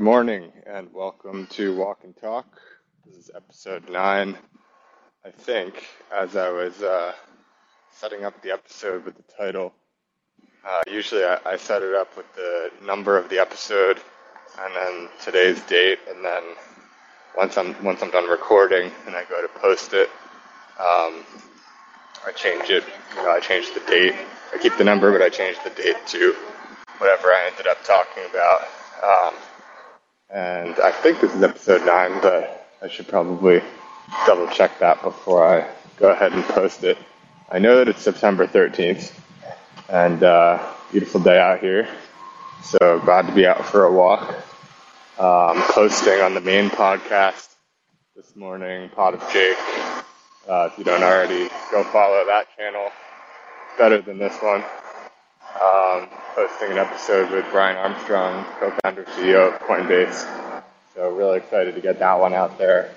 Good morning and welcome to Walk and Talk. This is episode nine, I think. As I was uh, setting up the episode with the title, uh, usually I, I set it up with the number of the episode and then today's date, and then once I'm once I'm done recording and I go to post it, um, I change it. You know, I change the date. I keep the number, but I change the date to whatever I ended up talking about. Um, and I think this is episode nine, but I should probably double check that before I go ahead and post it. I know that it's September 13th, and uh, beautiful day out here. So glad to be out for a walk. Um, posting on the main podcast this morning, Pod of Jake. Uh, if you don't already, go follow that channel. Better than this one. Um, posting an episode with Brian Armstrong, co-founder and CEO of Coinbase. So really excited to get that one out there.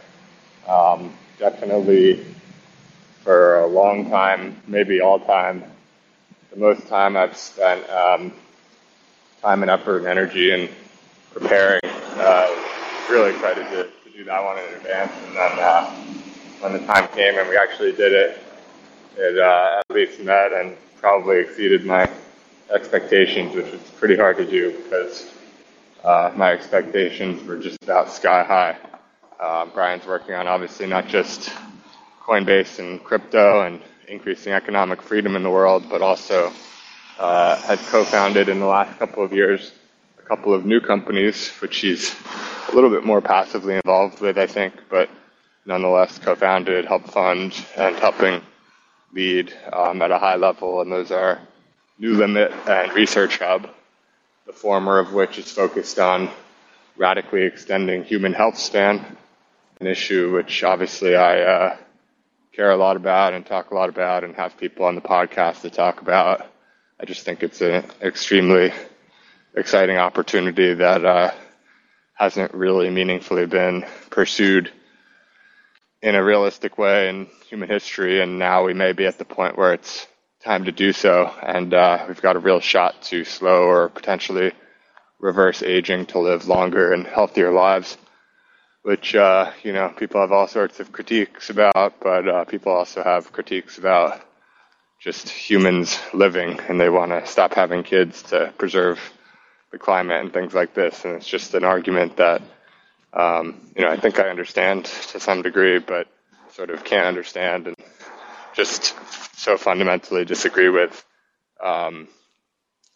Um, definitely for a long time, maybe all time, the most time I've spent um, time and effort and energy in preparing. Uh, really excited to, to, do that one in advance, and then uh, when the time came and we actually did it, it uh, at least met and probably exceeded my expectations, which is pretty hard to do because uh, my expectations were just about sky high. Uh, Brian's working on obviously not just Coinbase and crypto and increasing economic freedom in the world, but also uh, has co-founded in the last couple of years a couple of new companies, which he's a little bit more passively involved with, I think, but nonetheless co-founded, helped fund, and helping lead um, at a high level, and those are New Limit and Research Hub, the former of which is focused on radically extending human health span, an issue which obviously I uh, care a lot about and talk a lot about and have people on the podcast to talk about. I just think it's an extremely exciting opportunity that uh, hasn't really meaningfully been pursued in a realistic way in human history, and now we may be at the point where it's time to do so. And uh, we've got a real shot to slow or potentially reverse aging to live longer and healthier lives, which, uh, you know, people have all sorts of critiques about, but uh, people also have critiques about just humans living and they want to stop having kids to preserve the climate and things like this. And it's just an argument that, um, you know, I think I understand to some degree, but sort of can't understand and just so fundamentally disagree with. Um,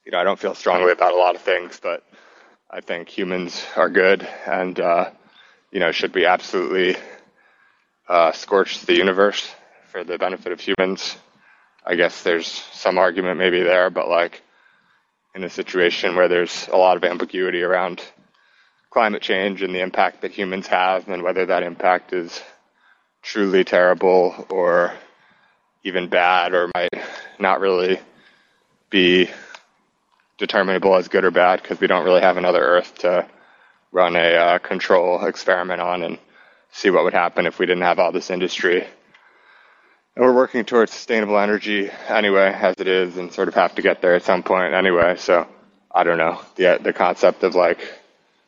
you know, I don't feel strongly about a lot of things, but I think humans are good and, uh, you know, should be absolutely uh, scorch the universe for the benefit of humans. I guess there's some argument maybe there, but like in a situation where there's a lot of ambiguity around climate change and the impact that humans have and whether that impact is truly terrible or even bad or might not really be determinable as good or bad because we don't really have another Earth to run a uh, control experiment on and see what would happen if we didn't have all this industry. And we're working towards sustainable energy anyway, as it is, and sort of have to get there at some point anyway. So I don't know the the concept of like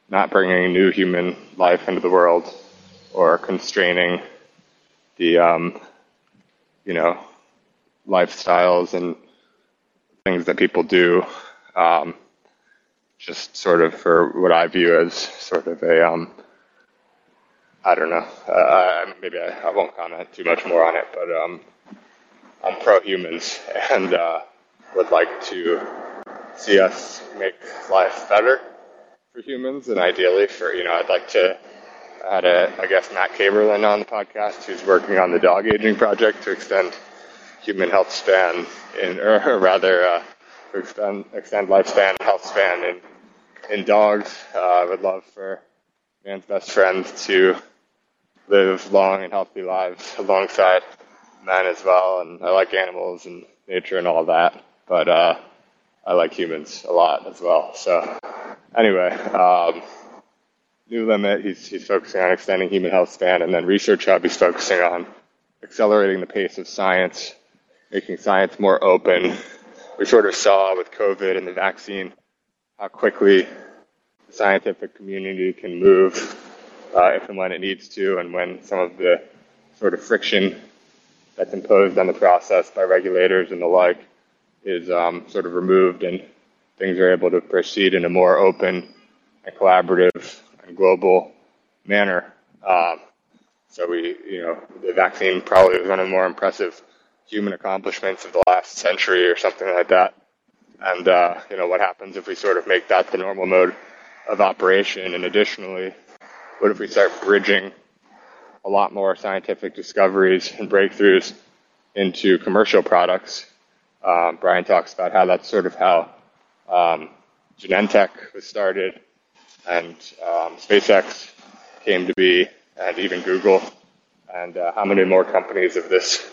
not bringing new human life into the world or constraining the um, you know lifestyles and things that people do, um, just sort of for what I view as sort of a, um, I don't know, uh, maybe I, I, won't comment too much more on it, but um, I'm pro humans and uh, would like to see us make life better for humans and ideally for, you know, I'd like to I had a, I guess, Matt Kaeberlein on the podcast who's working on the dog aging project to extend human health span in, or rather, uh, to extend, extend lifespan, health span in, in dogs. Uh, I would love for man's best friend to live long and healthy lives alongside men as well. And I like animals and nature and all that, but uh, I like humans a lot as well. So anyway, um, New Limit, he's, he's focusing on extending human health span, and then Research Hub, he's focusing on accelerating the pace of science making science more open. We sort of saw with COVID and the vaccine how quickly the scientific community can move uh, if and when it needs to, and when some of the sort of friction that's imposed on the process by regulators and the like is um, sort of removed and things are able to proceed in a more open and collaborative and global manner. Um, so we, you know, the vaccine probably was one of the more impressive human accomplishments of the last century or something like that. And, uh, you know, what happens if we sort of make that the normal mode of operation? And additionally, what if we start bridging a lot more scientific discoveries and breakthroughs into commercial products? Um, Brian talks about how that's sort of how um, Genentech was started and um, SpaceX came to be, and even Google, and uh, how many more companies of this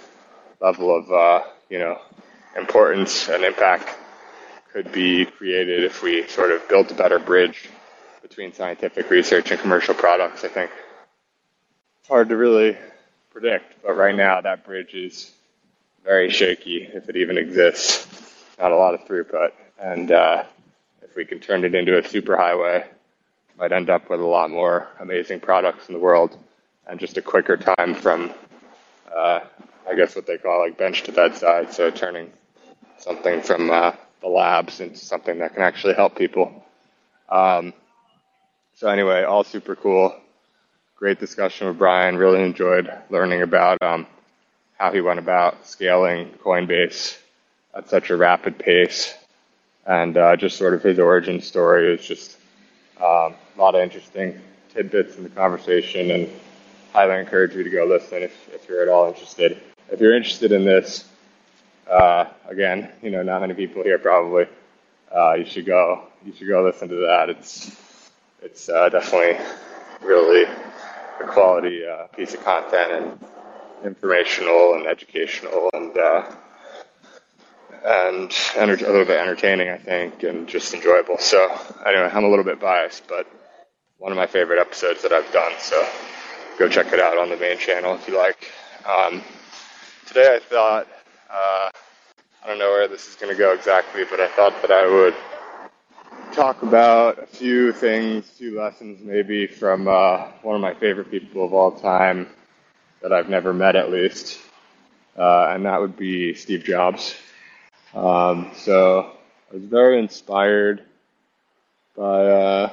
level of uh, you know importance and impact could be created if we sort of built a better bridge between scientific research and commercial products. I think hard to really predict, but right now that bridge is very shaky, if it even exists. Not a lot of throughput, and uh, if we can turn it into a superhighway, might end up with a lot more amazing products in the world and just a quicker time from, uh, I guess what they call like bench to bedside. So turning something from uh, the labs into something that can actually help people. Um, so anyway, all super cool. Great discussion with Brian. Really enjoyed learning about um, how he went about scaling Coinbase at such a rapid pace, and uh, just sort of his origin story is just um, a lot of interesting tidbits in the conversation, and highly encourage you to go listen if, if you're at all interested. If you're interested in this, uh, again, you know, not many people here probably. Uh, you should go. You should go listen to that. It's it's uh, definitely really a quality uh, piece of content and informational and educational and uh, and a little bit entertaining, I think, and just enjoyable. So anyway, I'm a little bit biased, but one of my favorite episodes that I've done. So go check it out on the main channel if you like. Um, today I thought uh, I don't know where this is going to go exactly, but I thought that I would talk about a few things, few lessons maybe from uh, one of my favorite people of all time that I've never met at least, uh, and that would be Steve Jobs. Um, so I was very inspired by. Uh,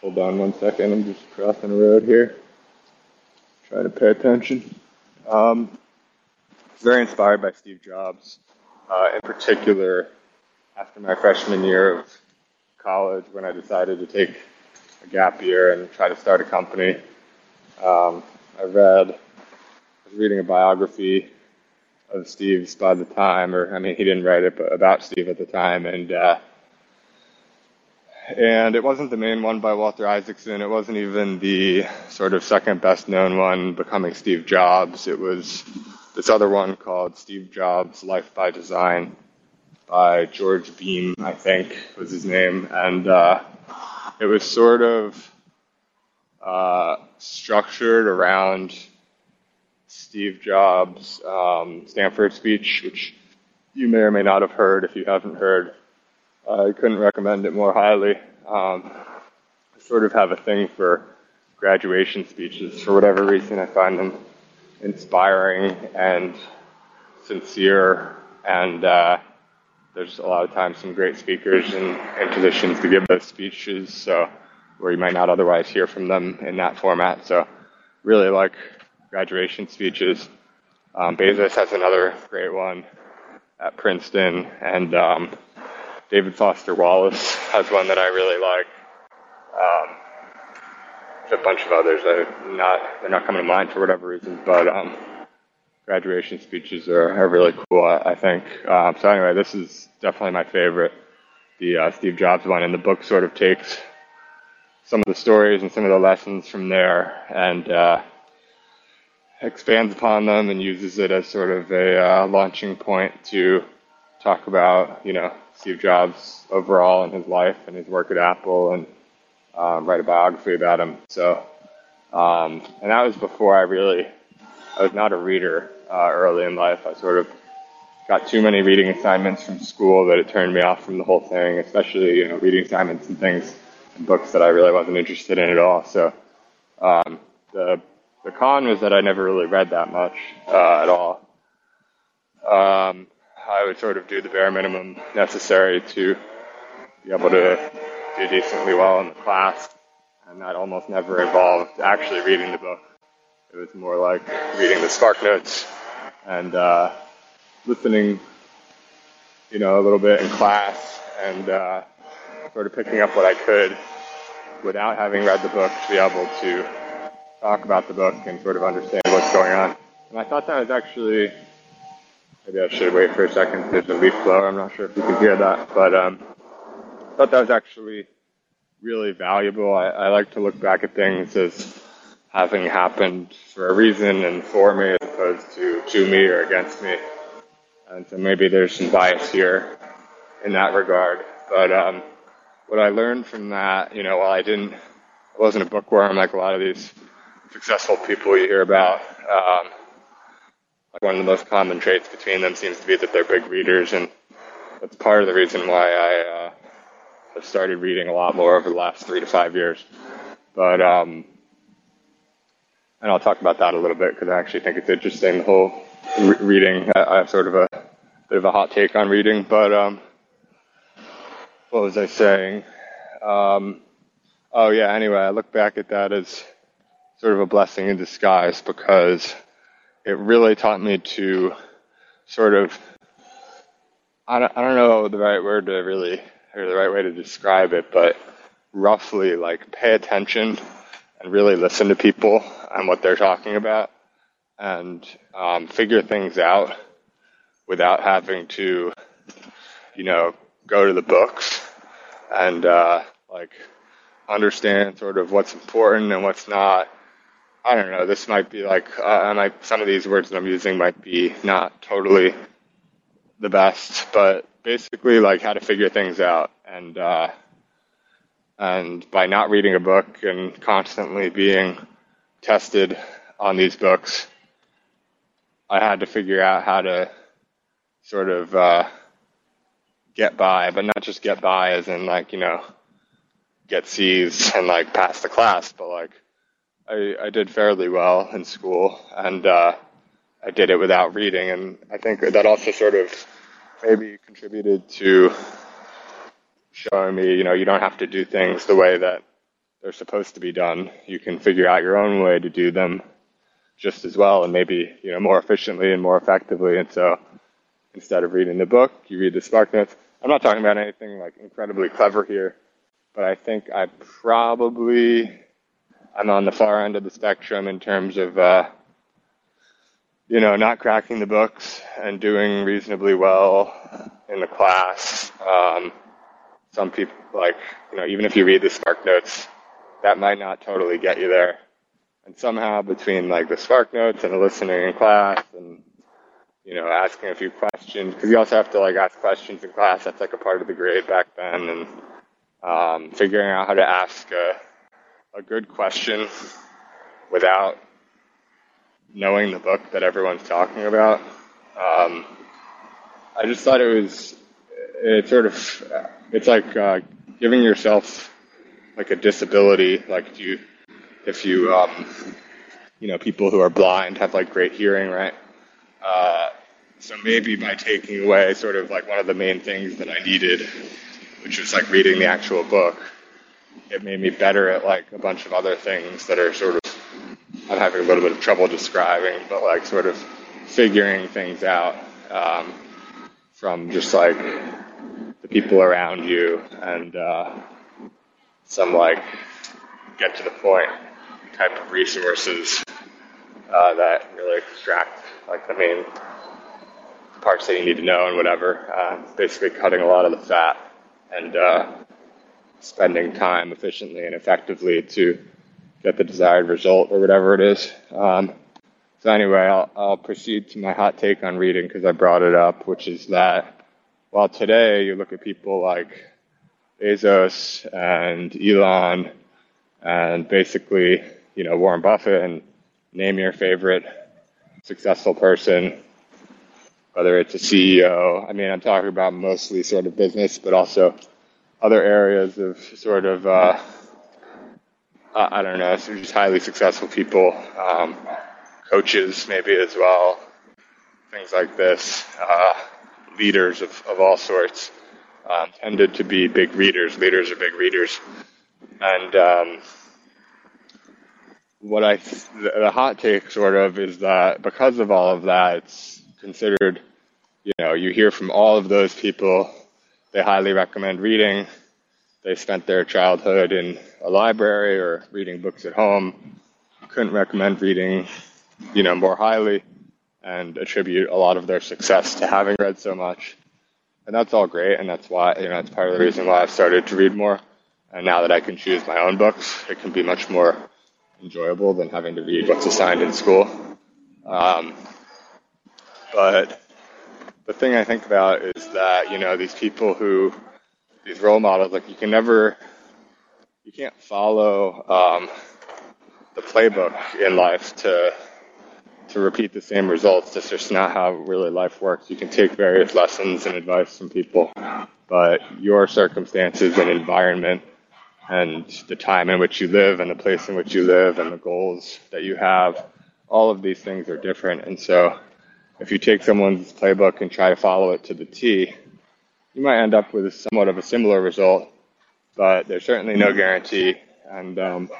hold on one second. I'm just crossing a road here. Try to pay attention. Um, very inspired by Steve Jobs, uh, in particular after my freshman year of college when I decided to take a gap year and try to start a company. Um, I read, I was reading a biography of Steve's by the time, or I mean, he didn't write it, but about Steve at the time, and uh, and it wasn't the main one by Walter Isaacson. It wasn't even the sort of second best known one, Becoming Steve Jobs. It was this other one called Steve Jobs Life by Design by George Beahm, I think was his name. And uh, it was sort of uh, structured around Steve Jobs' um, Stanford speech, which you may or may not have heard. If you haven't heard, I couldn't recommend it more highly. Um, I sort of have a thing for graduation speeches. For whatever reason, I find them inspiring and sincere, and uh, there's a lot of times some great speakers and, in positions to give those speeches, so where you might not otherwise hear from them in that format. So, really like graduation speeches. Um, Bezos has another great one at Princeton, and um, David Foster Wallace has one that I really like. Um, a bunch of others that are not they're not coming to mind for whatever reason, but um, graduation speeches are, are really cool. I, I think. Um, so anyway, this is definitely my favorite, the uh, Steve Jobs one, and the book sort of takes some of the stories and some of the lessons from there and uh, expands upon them and uses it as sort of a uh, launching point to talk about, you know, Steve Jobs overall and his life and his work at Apple and um, write a biography about him. So, um, and that was before I really, I was not a reader uh, early in life. I sort of got too many reading assignments from school that it turned me off from the whole thing, especially you know reading assignments and things and books that I really wasn't interested in at all. So um, the the con was that I never really read that much uh, at all. Um, I would sort of do the bare minimum necessary to be able to do decently well in the class, and that almost never involved actually reading the book. It was more like reading the Spark Notes and uh, listening, you know, a little bit in class and uh, sort of picking up what I could without having read the book to be able to talk about the book and sort of understand what's going on. And I thought that was actually, maybe I should wait for a second. There's a leaf blower. I'm not sure if you can hear that, but um, I thought that was actually really valuable. I, I like to look back at things as having happened for a reason and for me as opposed to to me or against me. And so maybe there's some bias here in that regard. But um, what I learned from that, you know, while I didn't, I wasn't a bookworm like a lot of these successful people you hear about. Um, like one of the most common traits between them seems to be that they're big readers, and that's part of the reason why I uh, have started reading a lot more over the last three to five years. But um, and I'll talk about that a little bit because I actually think it's interesting the whole re- reading. I, I, have sort of a bit of a hot take on reading, but um, what was I saying? Um, oh yeah. Anyway, I look back at that as sort of a blessing in disguise because it really taught me to sort of I don't, I don't know the right word to really or the right way to describe it, but roughly like pay attention and really listen to people and what they're talking about and um, figure things out without having to, you know, go to the books and uh, like understand sort of what's important and what's not I don't know. This might be like, uh, might, some of these words that I'm using might be not totally the best, but basically like how to figure things out. And, uh, and by not reading a book and constantly being tested on these books, I had to figure out how to sort of, uh, get by, but not just get by as in like, you know, get C's and like pass the class, but like, I, I did fairly well in school, and uh, I did it without reading, and I think that also sort of maybe contributed to showing me, you know, you don't have to do things the way that they're supposed to be done. You can figure out your own way to do them just as well, and maybe you know more efficiently and more effectively. And so, instead of reading the book, you read the Spark Notes. I'm not talking about anything like incredibly clever here, but I think I probably I'm on the far end of the spectrum in terms of, uh, you know, not cracking the books and doing reasonably well in the class. Um, some people, like, you know, even if you read the Spark Notes, that might not totally get you there. And somehow between like the Spark Notes and the listening in class and, you know, asking a few questions, because you also have to like ask questions in class. That's like a part of the grade back then, and um, figuring out how to ask a a good question without knowing the book that everyone's talking about. Um, I just thought it was, it sort of, it's like uh, giving yourself like a disability. Like if you, if you, um, you know, people who are blind have like great hearing, right? Uh, so maybe by taking away sort of like one of the main things that I needed, which was like reading the actual book, it made me better at like a bunch of other things that are sort of I'm having a little bit of trouble describing, but like sort of figuring things out um, from just like the people around you and uh, some like get to the point type of resources uh, that really extract like the main parts that you need to know and whatever. Uh, basically, cutting a lot of the fat and uh, spending time efficiently and effectively to get the desired result or whatever it is. Um, so anyway, I'll, I'll proceed to my hot take on reading because I brought it up, which is that while today you look at people like Bezos and Elon and basically, you know, Warren Buffett and name your favorite successful person whether it's a CEO. I mean, I'm talking about mostly sort of business, but also other areas of sort of, uh, I don't know, just highly successful people, um, coaches maybe as well, things like this, uh, leaders of, of all sorts, um, tended to be big readers. Leaders are big readers. And um, what I, the hot take sort of is that because of all of that, it's considered, you know, you hear from all of those people, they highly recommend reading. They spent their childhood in a library or reading books at home. Couldn't recommend reading, you know, more highly and attribute a lot of their success to having read so much. And that's all great, and that's why, you know, that's part of the reason why I've started to read more. And now that I can choose my own books, it can be much more enjoyable than having to read what's assigned in school. Um, but the thing I think about is that, you know, these people who, these role models, like you can never, you can't follow um, the playbook in life to to repeat the same results. That's just not how really life works. You can take various lessons and advice from people, but your circumstances and environment and the time in which you live and the place in which you live and the goals that you have, all of these things are different. And so if you take someone's playbook and try to follow it to the T, you might end up with somewhat of a similar result, but there's certainly no guarantee. And, um,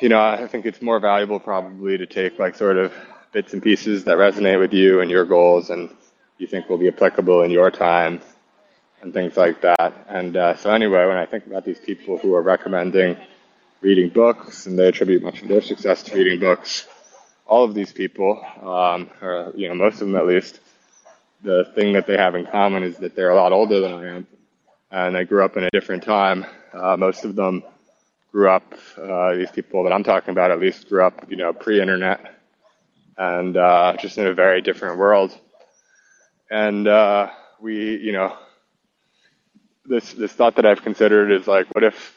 you know, I think it's more valuable probably to take like sort of bits and pieces that resonate with you and your goals and you think will be applicable in your time and things like that. And uh, so, anyway, when I think about these people who are recommending reading books and they attribute much of their success to reading books, all of these people, um, or you know, most of them at least, the thing that they have in common is that they're a lot older than I am, and they grew up in a different time. Uh, most of them grew up. Uh, these people that I'm talking about, at least, grew up, you know, pre-internet, and uh, just in a very different world. And uh, we, you know, this this thought that I've considered is like, what if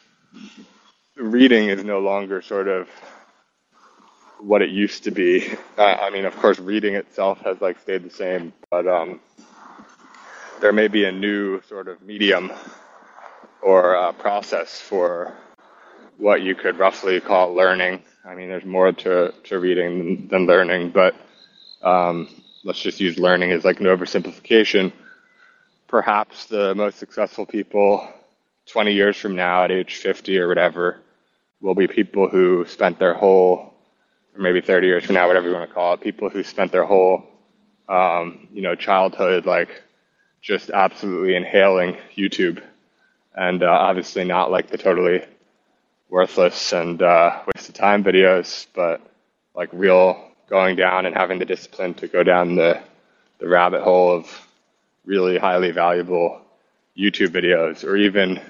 reading is no longer sort of what it used to be. Uh, I mean, of course, reading itself has like stayed the same, but um, there may be a new sort of medium or uh, process for what you could roughly call learning. I mean, there's more to, to reading than, than learning, but um, let's just use learning as like an oversimplification. Perhaps the most successful people 20 years from now at age 50 or whatever will be people who spent their whole maybe 30 years from now, whatever you want to call it, people who spent their whole, um, you know, childhood like just absolutely inhaling YouTube, and uh, obviously not like the totally worthless and uh, waste of time videos, but like real going down and having the discipline to go down the the rabbit hole of really highly valuable YouTube videos or even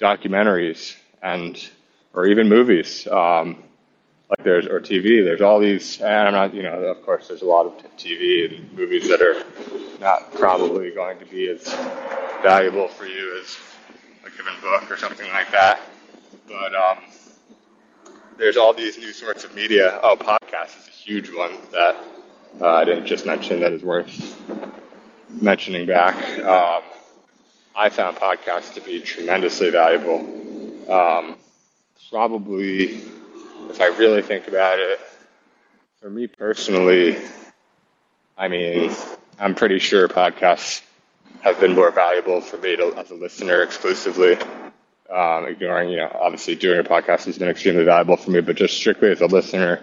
documentaries and or even movies. Um, like there's or TV. There's all these, and I'm not, you know, of course, there's a lot of TV and movies that are not probably going to be as valuable for you as a given book or something like that. But um, there's all these new sorts of media. Oh, podcast is a huge one that uh, I didn't just mention that is worth mentioning back. Um, I found podcasts to be tremendously valuable. Um, probably if I really think about it, for me personally, I mean, I'm pretty sure podcasts have been more valuable for me to, as a listener exclusively. Um, ignoring, you know, obviously doing a podcast has been extremely valuable for me, but just strictly as a listener,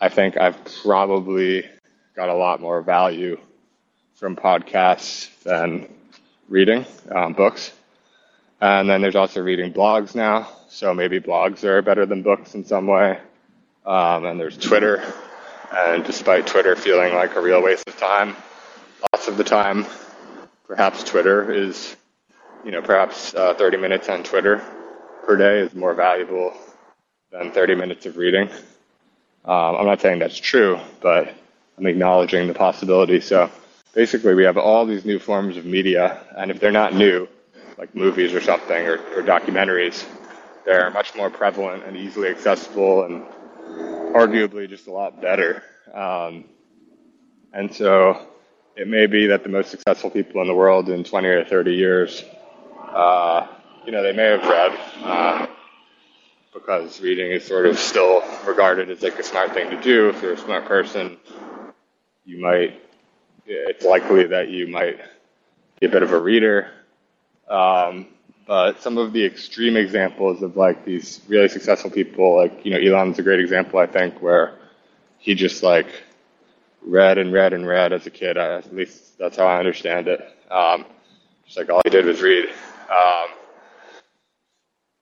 I think I've probably got a lot more value from podcasts than reading um, books. And then there's also reading blogs now. So maybe blogs are better than books in some way. Um, and there's Twitter. And despite Twitter feeling like a real waste of time, lots of the time, perhaps Twitter is, you know, perhaps uh, 30 minutes on Twitter per day is more valuable than 30 minutes of reading. Um, I'm not saying that's true, but I'm acknowledging the possibility. So basically, we have all these new forms of media, and if they're not new, like movies or something, or, or documentaries, they're much more prevalent and easily accessible and arguably just a lot better. Um, and so it may be that the most successful people in the world in 20 or 30 years, uh, you know, they may have read uh, because reading is sort of still regarded as like a smart thing to do. If you're a smart person, you might, it's likely that you might be a bit of a reader. Um, but some of the extreme examples of like these really successful people, like, you know, Elon's a great example, I think, where he just like read and read and read as a kid. I, at least that's how I understand it. Um, just like all he did was read. Um,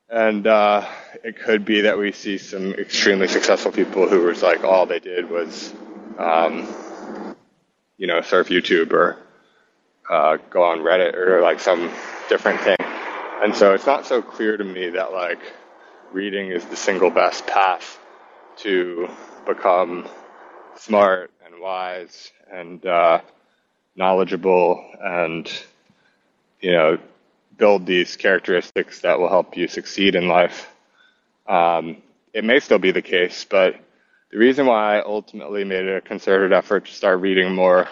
and uh, it could be that we see some extremely successful people who was like all they did was, um, you know, surf YouTube or uh, go on Reddit or like some different thing. And so it's not so clear to me that like reading is the single best path to become smart and wise and uh, knowledgeable and you know build these characteristics that will help you succeed in life. Um, it may still be the case, but the reason why I ultimately made a concerted effort to start reading more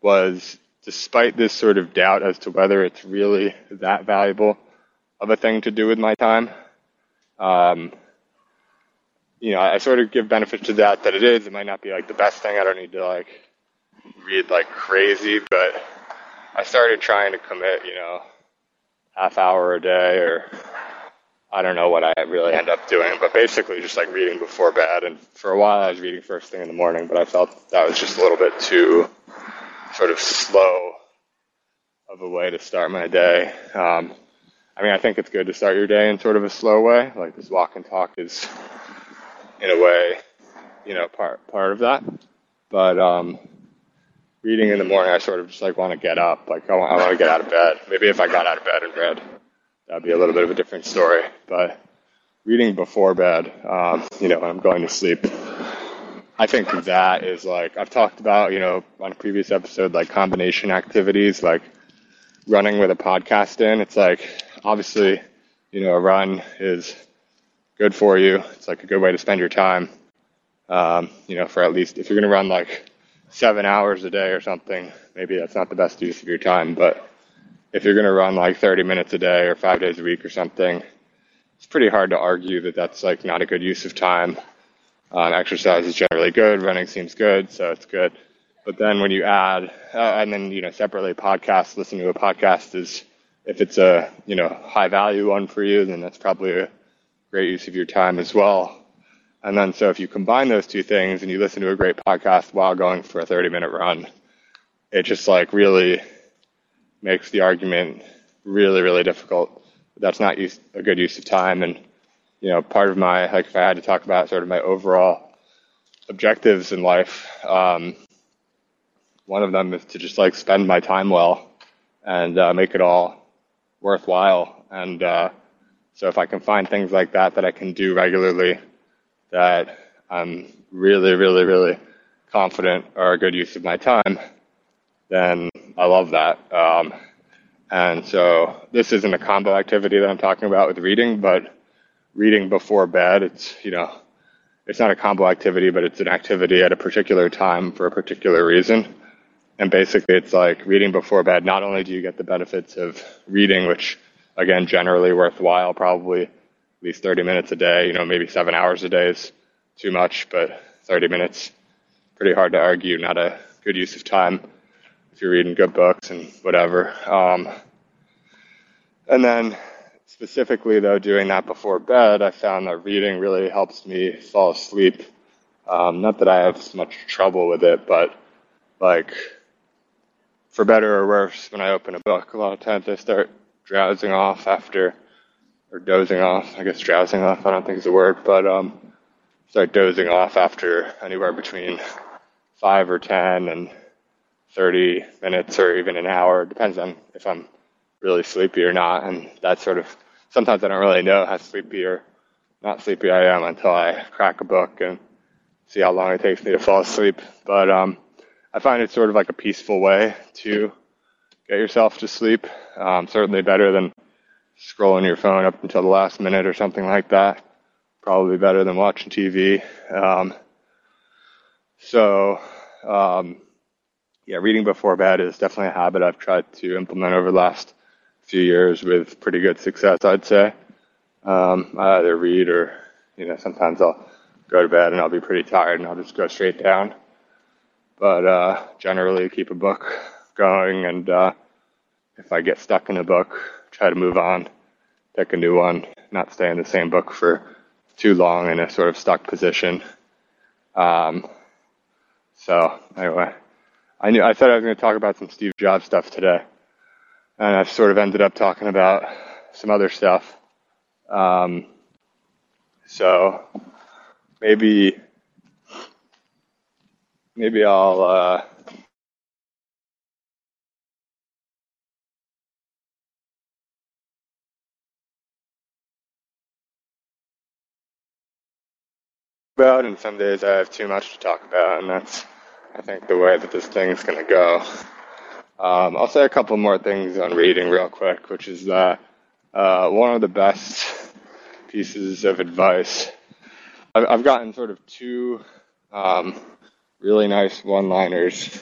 was despite this sort of doubt as to whether it's really that valuable of a thing to do with my time. Um, you know, I sort of give benefit to that that it is. It might not be like the best thing. I don't need to like read like crazy, but I started trying to commit, you know, half hour a day or I don't know what I really end up doing, but basically just like reading before bed. And for a while I was reading first thing in the morning, but I felt that was just a little bit too sort of slow of a way to start my day. Um, I mean, I think it's good to start your day in sort of a slow way. Like this walk and talk is in a way, you know, part part of that. But um, reading in the morning, I sort of just like want to get up. Like I want, I want to get out of bed. Maybe if I got out of bed and read, that'd be a little bit of a different story. But reading before bed, um, you know, when I'm going to sleep, I think that is like I've talked about, you know, on a previous episode, like combination activities, like running with a podcast in. It's like obviously, you know, a run is good for you. It's like a good way to spend your time. Um, you know, for at least if you're going to run like seven hours a day or something, maybe that's not the best use of your time. But if you're going to run like 30 minutes a day or five days a week or something, it's pretty hard to argue that that's like not a good use of time. Um, exercise is generally good. Running seems good, so it's good. But then when you add, uh, and then you know separately, podcast, listening to a podcast is, if it's a you know high value one for you, then that's probably a great use of your time as well. And then so if you combine those two things and you listen to a great podcast while going for a 30 minute run, it just like really makes the argument really, really difficult. That's not use, a good use of time. And, you know, part of my, like if I had to talk about sort of my overall objectives in life, um, one of them is to just like spend my time well and uh, make it all worthwhile. And, uh, so if I can find things like that that I can do regularly, that I'm really, really, really confident are a good use of my time, then I love that. Um, and so this isn't a combo activity that I'm talking about with reading, but reading before bed, it's, you know, it's not a combo activity, but it's an activity at a particular time for a particular reason. And basically, it's like reading before bed. Not only do you get the benefits of reading, which again, generally worthwhile, probably at least 30 minutes a day. You know, maybe seven hours a day is too much, but 30 minutes, pretty hard to argue, not a good use of time if you're reading good books and whatever. Um, and then specifically though, doing that before bed, I found that reading really helps me fall asleep. Um, not that I have much trouble with it, but like for better or worse, when I open a book, a lot of times I start drowsing off after, or dozing off. I guess drowsing off. I don't think is a word, but um, start dozing off after anywhere between five or ten and thirty minutes, or even an hour. It depends on if I'm really sleepy or not, and that sort of. Sometimes I don't really know how sleepy or not sleepy I am until I crack a book and see how long it takes me to fall asleep. But um, I find it sort of like a peaceful way to get yourself to sleep. Um, certainly better than scrolling your phone up until the last minute or something like that. Probably better than watching TV. Um, so, um, yeah, reading before bed is definitely a habit I've tried to implement over the last few years with pretty good success, I'd say. Um, I either read or, you know, sometimes I'll go to bed and I'll be pretty tired and I'll just go straight down. But uh, generally, keep a book going, and uh, if I get stuck in a book, try to move on, pick a new one, not stay in the same book for too long in a sort of stuck position. Um, so anyway, I knew I thought I was going to talk about some Steve Jobs stuff today, and I've sort of ended up talking about some other stuff. Um, so maybe maybe I'll uh, about, and some days I have too much to talk about, and that's I think the way that this thing's gonna go. Um, I'll say a couple more things on reading real quick, which is that uh, one of the best pieces of advice I've, I've gotten sort of two um, really nice one-liners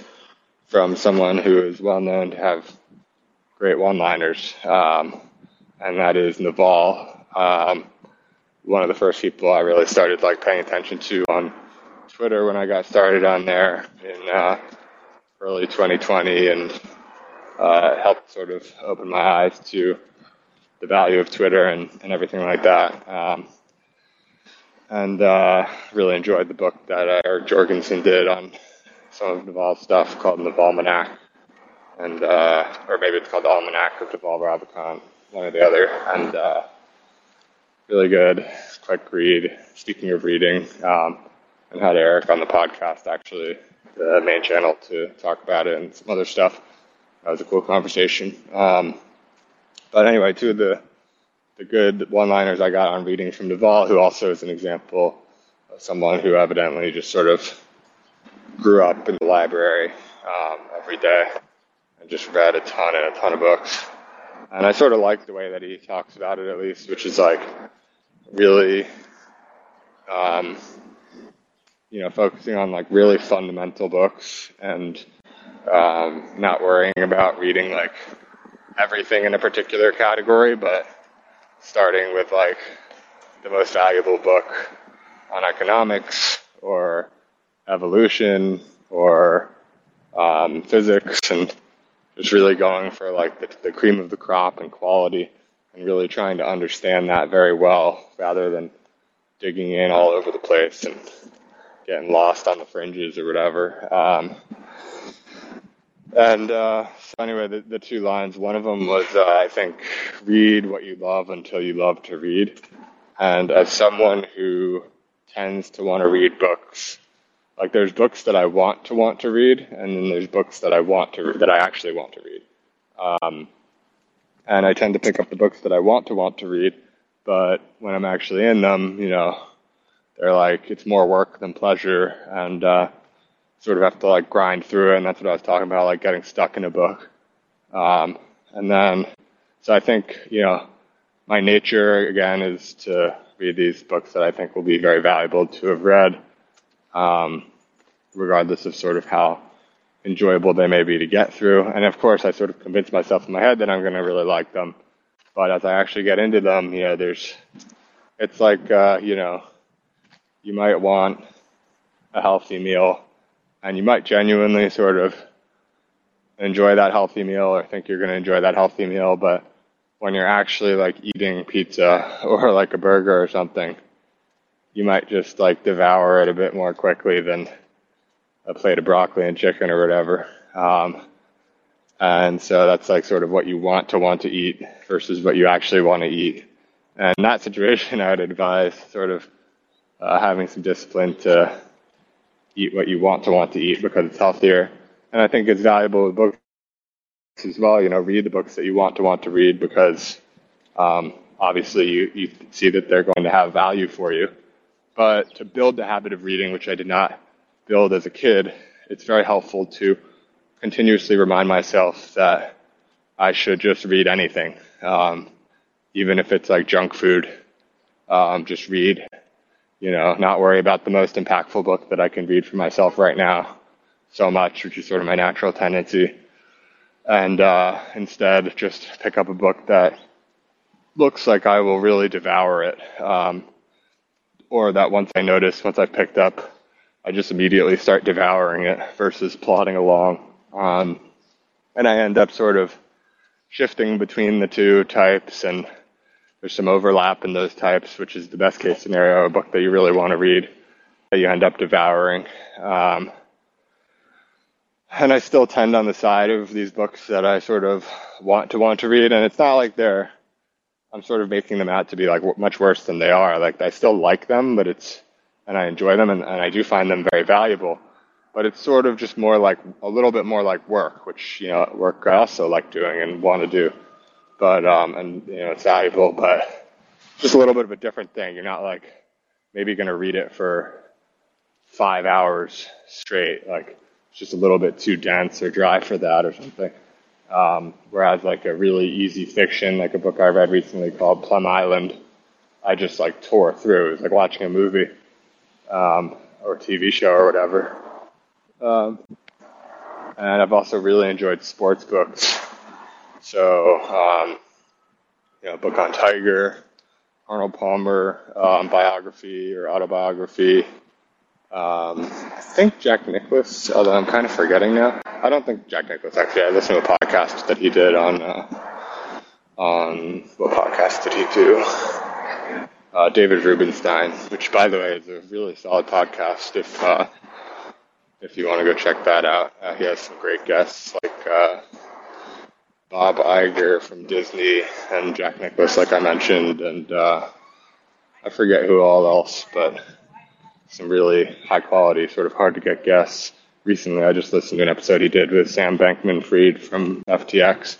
from someone who is well known to have great one-liners, um, and that is Naval. Um, one of the first people I really started like paying attention to on Twitter when I got started on there in uh, early 2020, and uh, helped sort of open my eyes to the value of Twitter and, and everything like that. Um, and uh, really enjoyed the book that Eric Jorgenson did on some of Naval's stuff called Navalmanack, and uh, or maybe it's called the Almanack of Naval Ravikant, one or the other, and uh, really good, quick read. Speaking of reading, um, and had Eric on the podcast actually, the main channel to talk about it and some other stuff. That was a cool conversation. Um, but anyway, two of the the good one-liners I got on reading from Naval, who also is an example of someone who evidently just sort of grew up in the library um, every day and just read a ton and a ton of books. And I sort of like the way that he talks about it, at least, which is like really, um, you know, focusing on like really fundamental books and um, not worrying about reading like everything in a particular category, but starting with like the most valuable book on economics or evolution or um, physics and just really going for like the, the cream of the crop and quality and really trying to understand that very well rather than digging in all over the place and getting lost on the fringes or whatever. Um, and uh, so anyway, the, the two lines. One of them was, uh, I think, read what you love until you love to read. And as someone who tends to want to read books, like there's books that I want to want to read, and then there's books that I want to that I actually want to read. Um, and I tend to pick up the books that I want to want to read, but when I'm actually in them, you know, they're like it's more work than pleasure, and uh, sort of have to like grind through it, and that's what I was talking about, like getting stuck in a book. Um, and then, so I think, you know, my nature again is to read these books that I think will be very valuable to have read, um, regardless of sort of how enjoyable they may be to get through. And of course, I sort of convince myself in my head that I'm going to really like them. But as I actually get into them, you know, there's, it's like, uh, you know, you might want a healthy meal and you might genuinely sort of enjoy that healthy meal or think you're going to enjoy that healthy meal, but when you're actually like eating pizza or like a burger or something, you might just like devour it a bit more quickly than a plate of broccoli and chicken or whatever. Um, and so that's like sort of what you want to want to eat versus what you actually want to eat. And in that situation, I would advise sort of uh, having some discipline to eat what you want to want to eat because it's healthier. And I think it's valuable with books as well. You know, read the books that you want to want to read because um, obviously you, you see that they're going to have value for you. But to build the habit of reading, which I did not build as a kid, it's very helpful to continuously remind myself that I should just read anything, um, even if it's like junk food. Um, just read you know, not worry about the most impactful book that I can read for myself right now. so much, which is sort of my natural tendency, and uh, instead just pick up a book that looks like I will really devour it, um, or that once I notice, once I've picked up, I just immediately start devouring it versus plodding along. Um, and I end up sort of shifting between the two types, and there's some overlap in those types, which is the best case scenario, a book that you really want to read that you end up devouring. Um, and I still tend on the side of these books that I sort of want to want to read, and it's not like they're I'm sort of making them out to be like much worse than they are. Like I still like them, but it's and I enjoy them, and, and I do find them very valuable. But it's sort of just more like a little bit more like work, which you know work I also like doing and want to do. But um, and you know it's valuable, but just a little bit of a different thing. You're not like maybe going to read it for five hours straight. Like it's just a little bit too dense or dry for that or something. Um, whereas like a really easy fiction, like a book I read recently called Plum Island, I just like tore through. It was like watching a movie um, or TV show or whatever. Um, and I've also really enjoyed sports books. So, um, you know, book on Tiger, Arnold Palmer, um, biography or autobiography, um, I think Jack Nicklaus, although I'm kind of forgetting now. I don't think Jack Nicklaus actually. I listened to a podcast that he did on uh, on what podcast did he do? Uh, David Rubenstein, which by the way is a really solid podcast. If uh, if you want to go check that out, uh, he has some great guests like uh, Bob Iger from Disney and Jack Nicklaus, like I mentioned, and uh, I forget who all else, but some really high quality, sort of hard to get guests. Recently, I just listened to an episode he did with Sam Bankman Fried from FTX,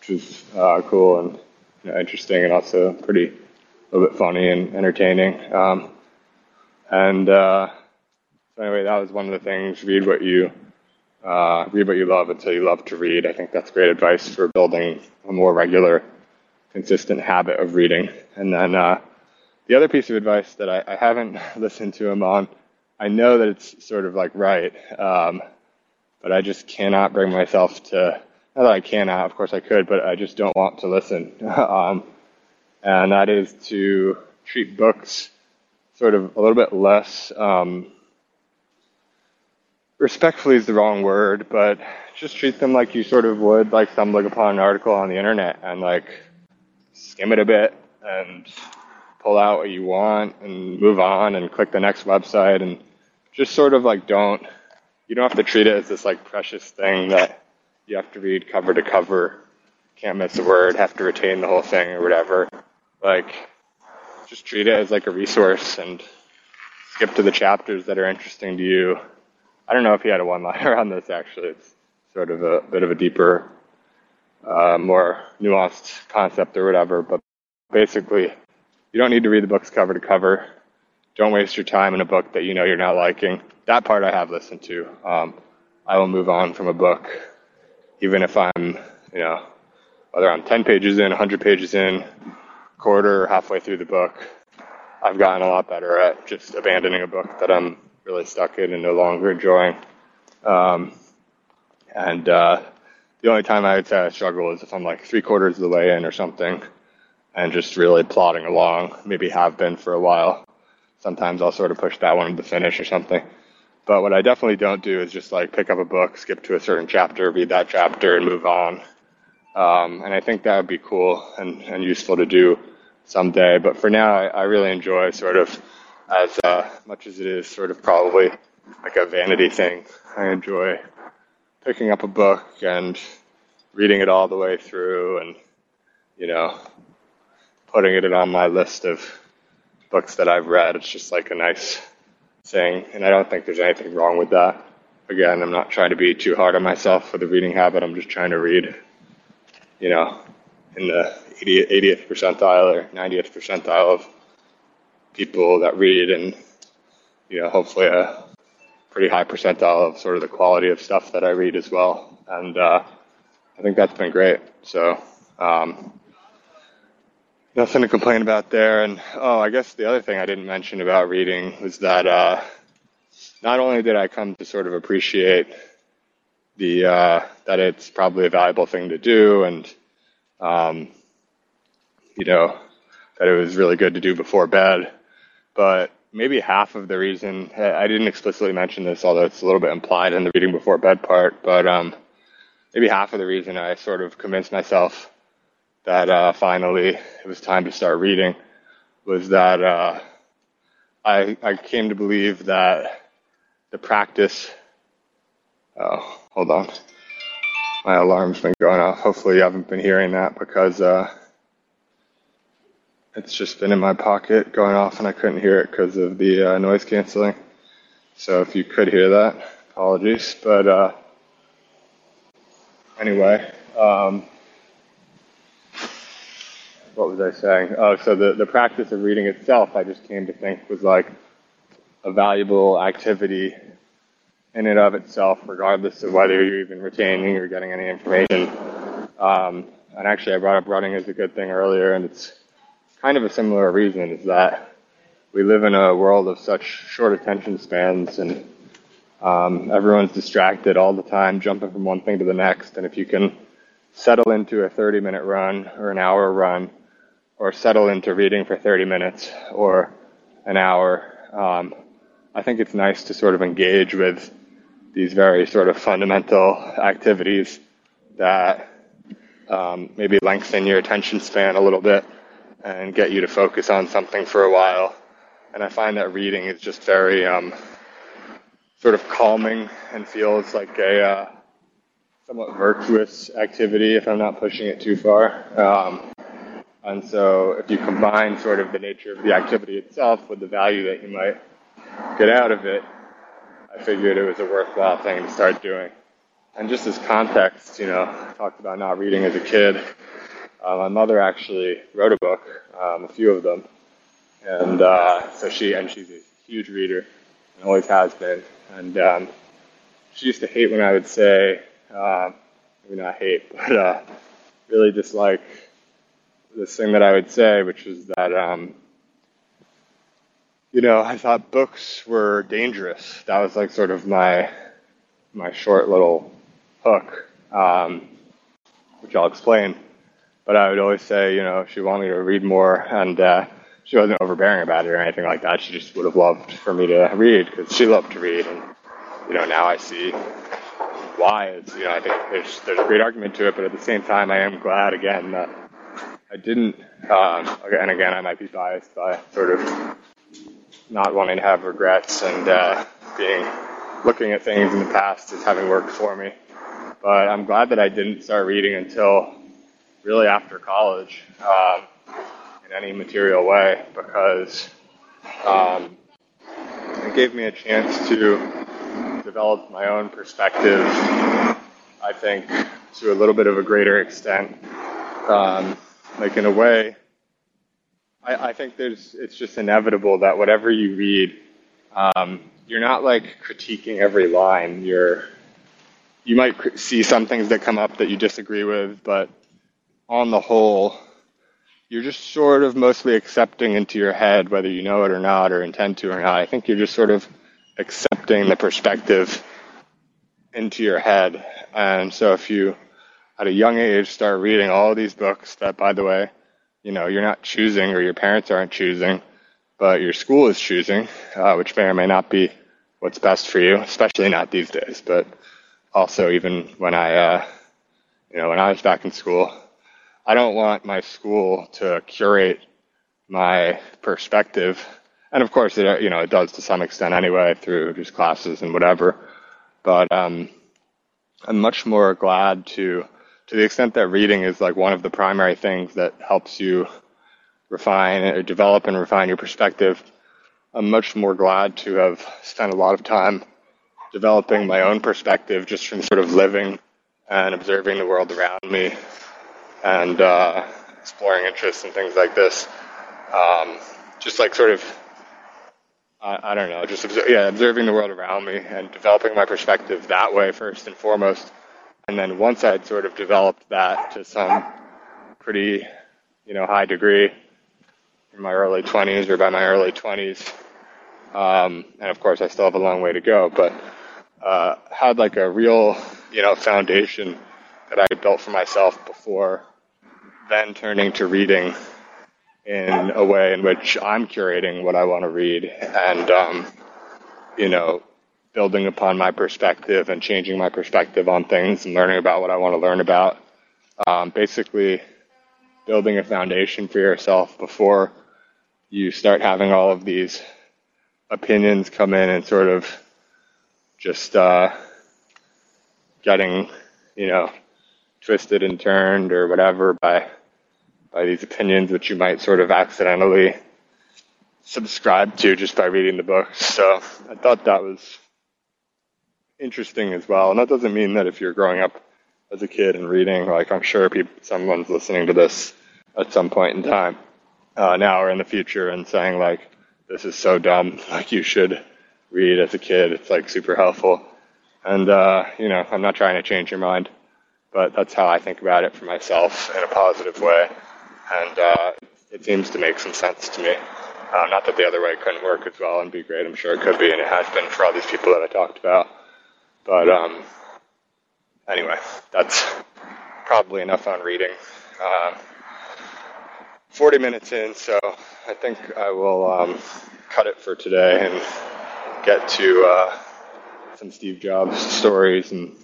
which was uh, cool and you know, interesting and also pretty a little bit funny and entertaining. Um, and uh, so anyway, that was one of the things. Read what you uh, read what you love until you love to read. I think that's great advice for building a more regular, consistent habit of reading. And then uh, the other piece of advice that I, I, haven't listened to him on, I know that it's sort of like right, um, but I just cannot bring myself to. Not that I cannot, of course I could, but I just don't want to listen. um, and that is to treat books sort of a little bit less. Um, respectfully is the wrong word, but just treat them like you sort of would like stumbling upon an article on the internet and like skim it a bit and pull out what you want and move on and click the next website and just sort of like don't you don't have to treat it as this like precious thing that you have to read cover to cover can't miss a word have to retain the whole thing or whatever. Like just treat it as like a resource and skip to the chapters that are interesting to you i don't know if he had a one liner on this actually it's sort of a bit of a deeper uh, more nuanced concept or whatever but basically you don't need to read the books cover to cover. Don't waste your time in a book that you know you're not liking. That part I have listened to. Um, I will move on from a book, even if I'm, you know, whether I'm 10 pages in, 100 pages in, quarter, halfway through the book. I've gotten a lot better at just abandoning a book that I'm really stuck in and no longer enjoying. Um, and uh, the only time I would say I struggle is if I'm like three quarters of the way in or something and just really plodding along, maybe have been for a while. Sometimes I'll sort of push that one to the finish or something. But what I definitely don't do is just like pick up a book, skip to a certain chapter, read that chapter, and move on. Um, and I think that would be cool and, and useful to do someday. But for now, I, I really enjoy sort of as uh, much as it is sort of probably like a vanity thing. I enjoy picking up a book and reading it all the way through and, you know, putting it on my list of books that I've read. It's just like a nice thing, and I don't think there's anything wrong with that. Again, I'm not trying to be too hard on myself for the reading habit. I'm just trying to read, you know, in the 80th percentile or 90th percentile of people that read, and you know, hopefully a pretty high percentile of sort of the quality of stuff that I read as well. And uh, I think that's been great. So. Um, nothing to complain about there. And oh, I guess the other thing I didn't mention about reading was that uh, not only did I come to sort of appreciate the uh, that it's probably a valuable thing to do, and um, you know that it was really good to do before bed, but maybe half of the reason I didn't explicitly mention this, although it's a little bit implied in the reading before bed part, but um, maybe half of the reason I sort of convinced myself that uh, finally it was time to start reading was that uh, I, I came to believe that the practice. Oh, hold on. My alarm's been going off. Hopefully, you haven't been hearing that because uh, it's just been in my pocket going off and I couldn't hear it because of the uh, noise canceling. So, if you could hear that, apologies. But uh, anyway, um, what was I saying? Oh, so the, the practice of reading itself, I just came to think was like a valuable activity in and of itself, regardless of whether you're even retaining or getting any information. Um, and actually, I brought up running as a good thing earlier, and it's kind of a similar reason is that we live in a world of such short attention spans and um, everyone's distracted all the time, jumping from one thing to the next. And if you can settle into a 30 minute run or an hour run, or settle into reading for 30 minutes or an hour, um, I think it's nice to sort of engage with these very sort of fundamental activities that um, maybe lengthen your attention span a little bit and get you to focus on something for a while. And I find that reading is just very um, sort of calming and feels like a uh, somewhat virtuous activity if I'm not pushing it too far. Um, and so if you combine sort of the nature of the activity itself with the value that you might get out of it, I figured it was a worthwhile thing to start doing. And just as context, you know, I talked about not reading as a kid. Uh, my mother actually wrote a book, um, a few of them, and uh, so she and she's a huge reader and always has been. And um, she used to hate when I would say, uh, maybe not hate, but uh, really dislike this thing that I would say, which is that, um, you know, I thought books were dangerous. That was like sort of my my short little hook, um, which I'll explain. But I would always say, you know, if she wanted me to read more, and uh, she wasn't overbearing about it or anything like that. She just would have loved for me to read because she loved to read, and you know, now I see why. It's you know, I think there's there's a great argument to it, but at the same time, I am glad again that I didn't, um, and again, I might be biased by sort of not wanting to have regrets and uh, being looking at things in the past as having worked for me. But I'm glad that I didn't start reading until really after college um, in any material way because um, it gave me a chance to develop my own perspective, I think, to a little bit of a greater extent. Um, like in a way, I, I think there's it's just inevitable that whatever you read, um, you're not like critiquing every line. You're you might see some things that come up that you disagree with, but on the whole, you're just sort of mostly accepting into your head, whether you know it or not, or intend to or not. I think you're just sort of accepting the perspective into your head. And so if you at a young age start reading all these books that, by the way, you know, you're not choosing or your parents aren't choosing, but your school is choosing, uh, which may or may not be what's best for you, especially not these days. But also, even when I, uh, you know, when I was back in school, I don't want my school to curate my perspective. And of course, it, you know, it does to some extent anyway through just classes and whatever. But um, I'm much more glad to to the extent that reading is like one of the primary things that helps you refine or develop and refine your perspective, I'm much more glad to have spent a lot of time developing my own perspective just from sort of living and observing the world around me and uh, exploring interests and things like this. Um, just like sort of, I, I don't know, just observe, yeah, observing the world around me and developing my perspective that way first and foremost and then once I'd sort of developed that to some pretty, you know, high degree in my early 20s or by my early 20s, um, and of course I still have a long way to go, but uh, had like a real you know foundation that I built for myself before then turning to reading in a way in which I'm curating what I want to read and um, you know building upon my perspective and changing my perspective on things and learning about what I want to learn about. Um, basically, building a foundation for yourself before you start having all of these opinions come in and sort of just uh, getting, you know, twisted and turned or whatever by by these opinions which you might sort of accidentally subscribe to just by reading the book. So I thought that was interesting as well. And that doesn't mean that if you're growing up as a kid and reading, like I'm sure people, someone's listening to this at some point in time, uh, now or in the future, and saying like, "This is so dumb. Like you should read as a kid. It's like super helpful." And uh, you know, I'm not trying to change your mind, but that's how I think about it for myself in a positive way, and uh, it seems to make some sense to me. Uh, not that the other way couldn't work as well and be great. I'm sure it could be, and it has been for all these people that I talked about. But um, anyway, that's probably enough on reading. Uh, 40 minutes in, so I think I will um, cut it for today and get to uh, some Steve Jobs stories and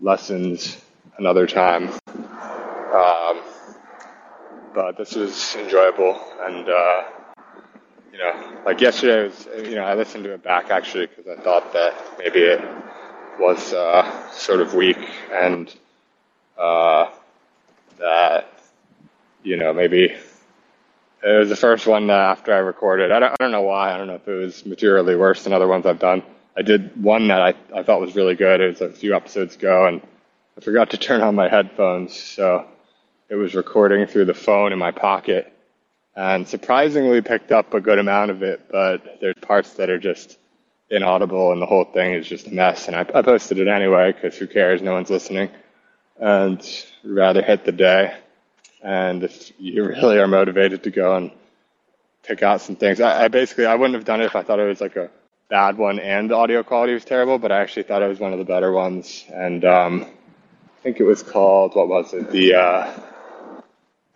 lessons another time. Um, but this was enjoyable, and uh, you know, like yesterday was, you know, I listened to it back actually because I thought that maybe it was uh, sort of weak and uh, that you know maybe it was the first one after I recorded. I don't, I don't know why. I don't know if it was materially worse than other ones I've done. I did one that I, I thought was really good. It was a few episodes ago, and I forgot to turn on my headphones, so it was recording through the phone in my pocket, and surprisingly picked up a good amount of it. But there's parts that are just inaudible and the whole thing is just a mess. And I, I posted it anyway because who cares? No one's listening. And rather hit the day. And if you really are motivated to go and pick out some things, I, I basically I wouldn't have done it if I thought it was like a bad one and the audio quality was terrible. But I actually thought it was one of the better ones. And um, I think it was called what was it? The uh,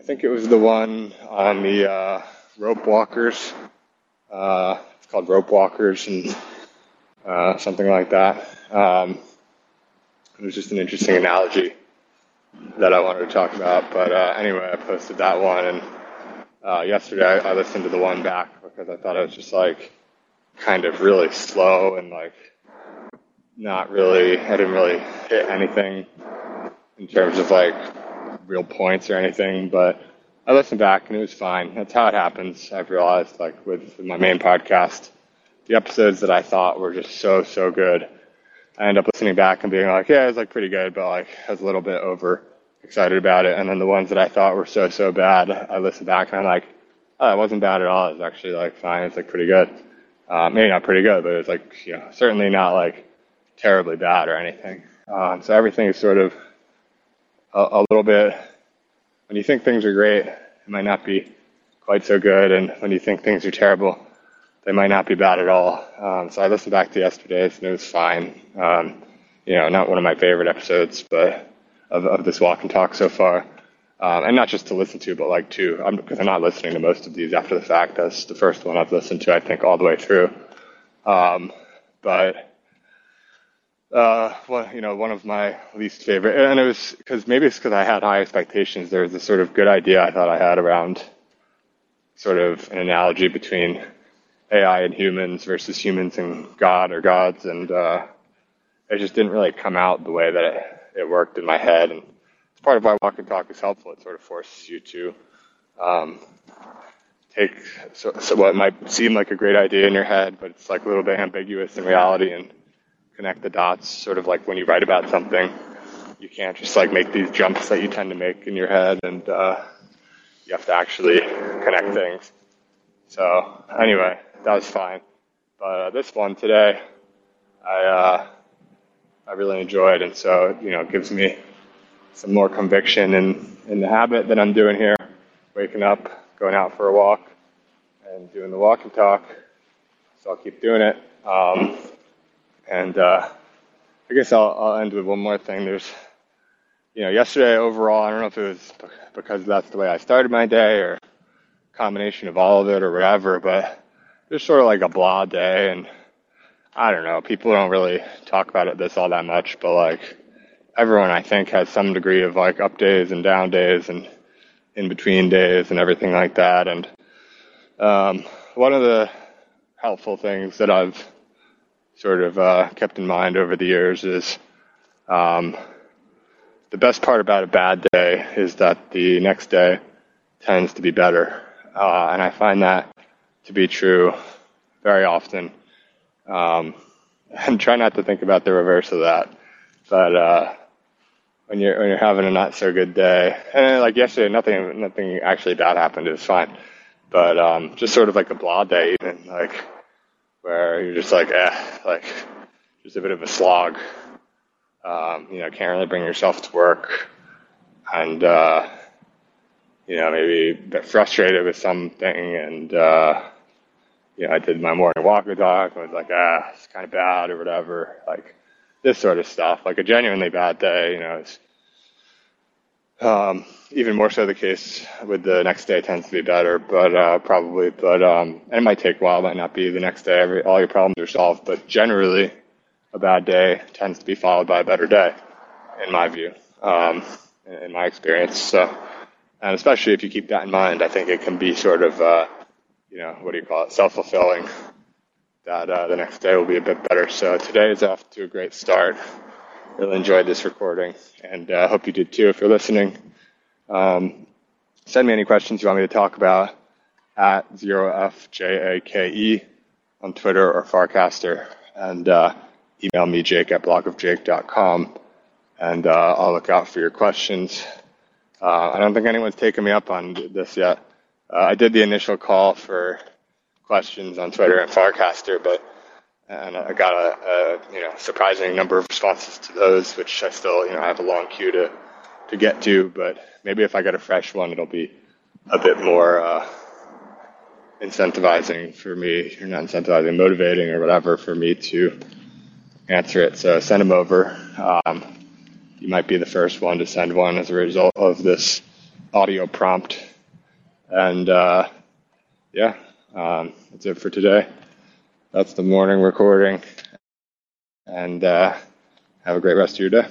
think it was the one on the uh, rope walkers. Uh, it's called rope walkers and uh, something like that. Um, it was just an interesting analogy that I wanted to talk about. But uh, anyway, I posted that one, and uh, yesterday I, I listened to the one back because I thought it was just like kind of really slow and like not really. I didn't really hit anything in terms of like real points or anything, but I listened back and it was fine. That's how it happens. I've realized, like with my main podcast, the episodes that I thought were just so so good. I end up listening back and being like, yeah, it was like pretty good, but like I was a little bit over excited about it. And then the ones that I thought were so so bad, I listened back and I'm like, oh, it wasn't bad at all. It was actually like fine. It's like pretty good. Uh, maybe not pretty good, but it was like you know certainly not like terribly bad or anything. Um, so everything is sort of a, a little bit. When you think things are great, it might not be quite so good, and when you think things are terrible, they might not be bad at all. Um, so I listened back to yesterday's and it was fine. Um, you know, not one of my favorite episodes, but of, of this walk and talk so far. Um, and not just to listen to, but like to, because I'm, I'm, not listening to most of these after the fact. That's the first one I've listened to, I think, all the way through. Um, but, uh, well, you know, one of my least favorite, and it was because maybe it's because I had high expectations. There was this sort of good idea I thought I had around sort of an analogy between AI and humans versus humans and God or gods, and uh, it just didn't really come out the way that it, it worked in my head. And it's part of why walk and talk is helpful. It sort of forces you to um, take so, so what might seem like a great idea in your head, but it's like a little bit ambiguous in reality, and connect the dots. Sort of like when you write about something, you can't just like make these jumps that you tend to make in your head, and uh, you have to actually connect things. So anyway, that was fine. But uh, this one today, I uh, I really enjoyed, and so you know, it gives me some more conviction in in the habit that I'm doing here, waking up, going out for a walk, and doing the walk and talk. so I'll keep doing it. Um, and uh, I guess I'll, I'll end with one more thing. There's, you know, yesterday overall, I don't know if it was because that's the way I started my day or combination of all of it or whatever, but just sort of like a blah day. And I don't know, people don't really talk about it this all that much, but like everyone I think has some degree of like up days and down days and in between days and everything like that. And um, one of the helpful things that I've sort of uh, kept in mind over the years is um, the best part about a bad day is that the next day tends to be better. Uh, and I find that to be true very often. Um, and try not to think about the reverse of that. But uh, when you're when you're having a not so good day, and like yesterday, nothing nothing actually bad happened. It was fine. But um, just sort of like a blah day, even like where you're just like, eh, like just a bit of a slog. Um, you know, can't really bring yourself to work, and uh, you know, maybe a bit frustrated with something, and uh, you know, I did my morning walk with dog. I was like, ah, it's kind of bad or whatever, like this sort of stuff. Like a genuinely bad day, you know, it's um, even more so the case with the next day tends to be better, but uh, probably, but um, it might take a while, it might not be the next day. Every, all your problems are solved, but generally, a bad day tends to be followed by a better day, in my view, um, in my experience. So, and especially if you keep that in mind, I think it can be sort of, uh, you know, what do you call it, self fulfilling. That uh, the next day will be a bit better. So today is off to a great start really enjoyed this recording, and I uh, hope you did too if you're listening. Um, send me any questions you want me to talk about at 0FJAKE on Twitter or Farcaster, and uh, email me, jake at blockofjake.com, and uh, I'll look out for your questions. Uh, I don't think anyone's taken me up on this yet. Uh, I did the initial call for questions on Twitter and Farcaster, but and I got a, a, you know surprising number of responses to those, which I still you know have a long queue to to get to. But maybe if I get a fresh one, it'll be a bit more uh, incentivizing for me, or not incentivizing, motivating, or whatever for me to answer it. So send them over. Um, you might be the first one to send one as a result of this audio prompt. And uh, yeah, um, that's it for today that's the morning recording. And uh, have a great rest of your day.